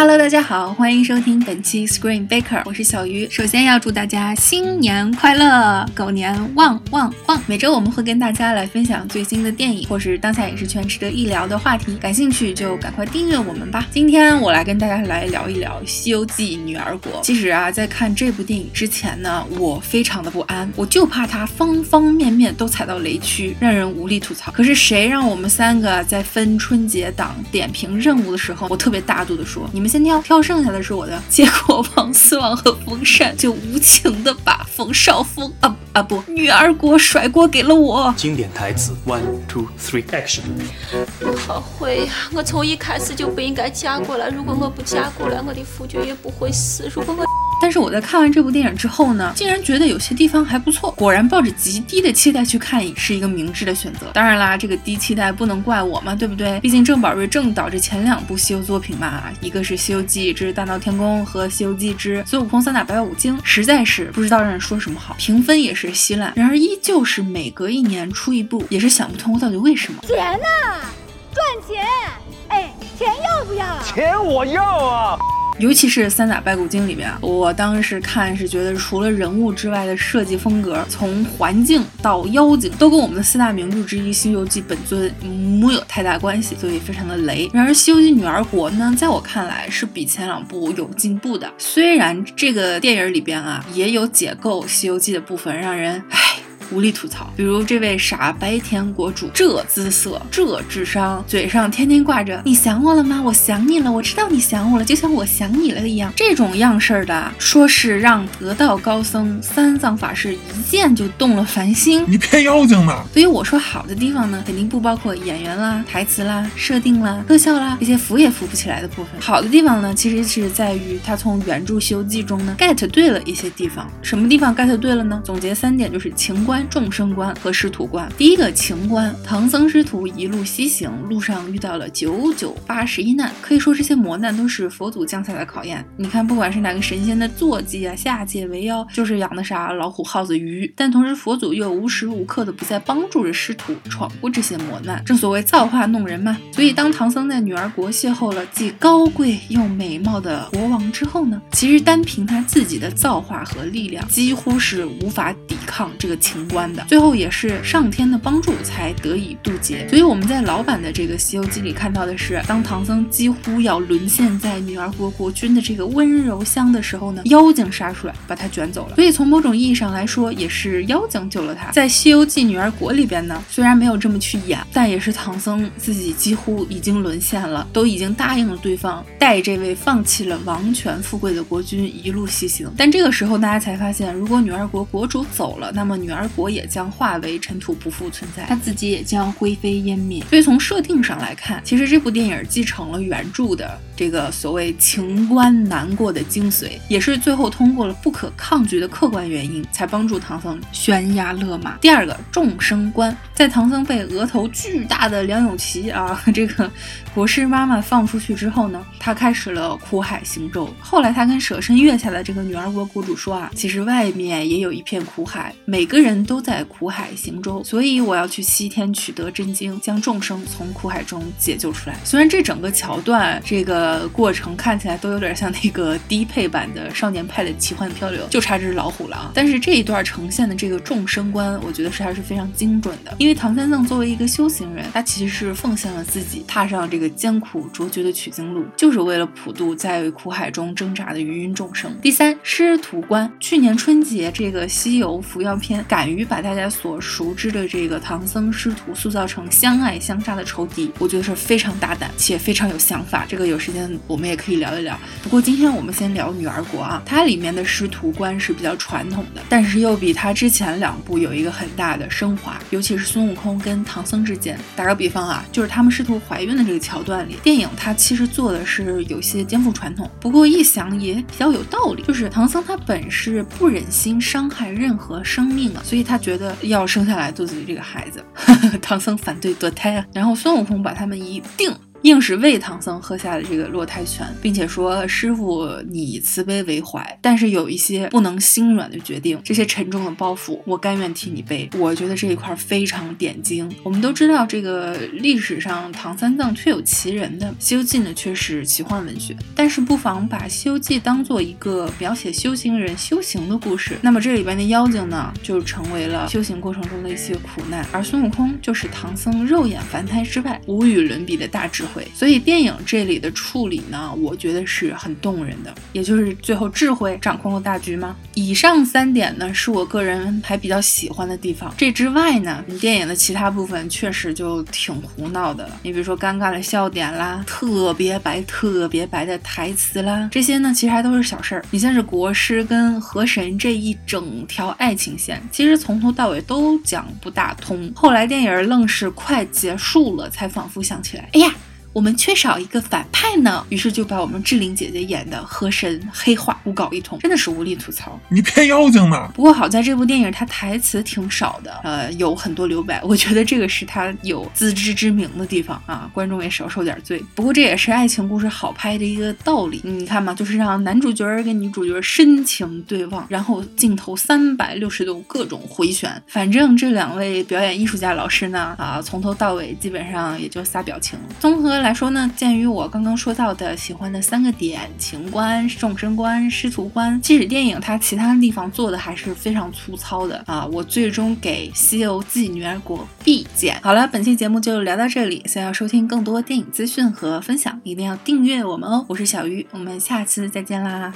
Hello，大家好，欢迎收听本期 Screen Baker，我是小鱼。首先要祝大家新年快乐，狗年旺旺旺！每周我们会跟大家来分享最新的电影，或是当下影视圈值得一聊的话题，感兴趣就赶快订阅我们吧。今天我来跟大家来聊一聊《西游记女儿国》。其实啊，在看这部电影之前呢，我非常的不安，我就怕它方方面面都踩到雷区，让人无力吐槽。可是谁让我们三个在分春节档点评任务的时候，我特别大度的说，你们先挑，挑剩下的是我的。结果王思王和风扇就无情的把冯绍峰啊啊不，女儿国甩锅给了我。经典台词：One, two, three, action。好会呀，我从一开始就不应该嫁过来。如果我不嫁过来，我的夫君也不会死。如果我……但是我在看完这部电影之后呢，竟然觉得有些地方还不错。果然，抱着极低的期待去看是一个明智的选择。当然啦，这个低期待不能怪我嘛，对不对？毕竟郑宝瑞正导这前两部西游作品嘛，一个是《西游记之大闹天宫》和《西游记之孙悟空三打白骨精》，实在是不知道让人说什么好，评分也是稀烂。然而，依旧是每隔一年出一部，也是想不通到底为什么。钱呢，赚钱！哎，钱要不要？钱我要啊！尤其是《三打白骨精》里边，我当时看是觉得，除了人物之外的设计风格，从环境到妖精，都跟我们的四大名著之一《西游记》本尊没有太大关系，所以非常的雷。然而，《西游记女儿国》呢，在我看来是比前两部有进步的。虽然这个电影里边啊，也有解构《西游记》的部分，让人唉。无力吐槽，比如这位傻白甜国主，这姿色，这智商，嘴上天天挂着“你想我了吗？我想你了，我知道你想我了，就像我想你了一样”，这种样式的，说是让得道高僧三藏法师一见就动了凡心，你骗妖精呢？所以我说好的地方呢，肯定不包括演员啦、台词啦、设定啦、特效啦这些扶也扶不起来的部分。好的地方呢，其实是在于他从原著《西游记》中呢 get 对了一些地方。什么地方 get 对了呢？总结三点，就是情关。众生观和师徒观。第一个情观，唐僧师徒一路西行，路上遇到了九九八十一难，可以说这些磨难都是佛祖降下的考验。你看，不管是哪个神仙的坐骑啊，下界为妖，就是养的啥老虎、耗子、鱼，但同时佛祖又无时无刻的不在帮助着师徒闯过这些磨难。正所谓造化弄人嘛。所以当唐僧在女儿国邂逅了既高贵又美貌的国王之后呢，其实单凭他自己的造化和力量，几乎是无法抵抗这个情关。的，最后也是上天的帮助才得以渡劫。所以我们在老版的这个《西游记》里看到的是，当唐僧几乎要沦陷在女儿国国君的这个温柔乡的时候呢，妖精杀出来把他卷走了。所以从某种意义上来说，也是妖精救了他。在《西游记女儿国》里边呢，虽然没有这么去演，但也是唐僧自己几乎已经沦陷了，都已经答应了对方带这位放弃了王权富贵的国君一路西行。但这个时候大家才发现，如果女儿国国主走了，那么女儿国。也将化为尘土，不复存在，她自己也将灰飞烟灭。所以从设定上来看，其实这部电影继承了原著的这个所谓情关难过的精髓，也是最后通过了不可抗拒的客观原因，才帮助唐僧悬崖勒马。第二个众生观，在唐僧被额头巨大的梁咏琪啊这个国师妈妈放出去之后呢，他开始了苦海行舟。后来他跟舍身月下的这个女儿国国主说啊，其实外面也有一片苦海，每个人都。在苦海行舟，所以我要去西天取得真经，将众生从苦海中解救出来。虽然这整个桥段、这个过程看起来都有点像那个低配版的《少年派的奇幻漂流》，就差这只老虎了啊！但是这一段呈现的这个众生观，我觉得是还是非常精准的。因为唐三藏作为一个修行人，他其实是奉献了自己，踏上这个艰苦卓绝的取经路，就是为了普渡在苦海中挣扎的芸芸众生。第三，师徒观。去年春节这个西游伏妖篇，敢于把大家所熟知的这个唐僧师徒塑造成相爱相杀的仇敌，我觉得是非常大胆且非常有想法。这个有时间我们也可以聊一聊。不过今天我们先聊女儿国啊，它里面的师徒观是比较传统的，但是又比它之前两部有一个很大的升华，尤其是孙悟空跟唐僧之间。打个比方啊，就是他们师徒怀孕的这个桥段里，电影它其实做的是有些颠覆传统，不过一想也比较有道理。就是唐僧他本是不忍心伤害任何生命的，所以他。觉得要生下来肚子里这个孩子，唐僧反对堕胎啊，然后孙悟空把他们一定。硬是喂唐僧喝下了这个落胎泉，并且说师傅你慈悲为怀，但是有一些不能心软的决定，这些沉重的包袱我甘愿替你背。我觉得这一块非常点睛。我们都知道这个历史上唐三藏确有其人的，《西游记》呢却是奇幻文学，但是不妨把《西游记》当做一个描写修行人修行的故事，那么这里边的妖精呢就成为了修行过程中的一些苦难，而孙悟空就是唐僧肉眼凡胎之外无与伦比的大智慧。所以电影这里的处理呢，我觉得是很动人的，也就是最后智慧掌控了大局吗？以上三点呢是我个人还比较喜欢的地方。这之外呢，电影的其他部分确实就挺胡闹的了。你比如说尴尬的笑点啦，特别白特别白的台词啦，这些呢其实还都是小事儿。你像是国师跟河神这一整条爱情线，其实从头到尾都讲不大通。后来电影愣是快结束了，才仿佛想起来，哎呀。我们缺少一个反派呢，于是就把我们志玲姐姐演的河神黑化胡搞一通，真的是无力吐槽。你骗妖精呢？不过好在这部电影它台词挺少的，呃，有很多留白，我觉得这个是它有自知之明的地方啊，观众也少受点罪。不过这也是爱情故事好拍的一个道理，你看嘛，就是让男主角跟女主角深情对望，然后镜头三百六十度各种回旋，反正这两位表演艺术家老师呢，啊，从头到尾基本上也就仨表情。综合来说呢，鉴于我刚刚说到的喜欢的三个点：情观、众生观、师徒观，即使电影它其他地方做的还是非常粗糙的啊，我最终给《西游记女儿国》必剪。好了，本期节目就聊到这里。想要收听更多电影资讯和分享，一定要订阅我们哦。我是小鱼，我们下次再见啦。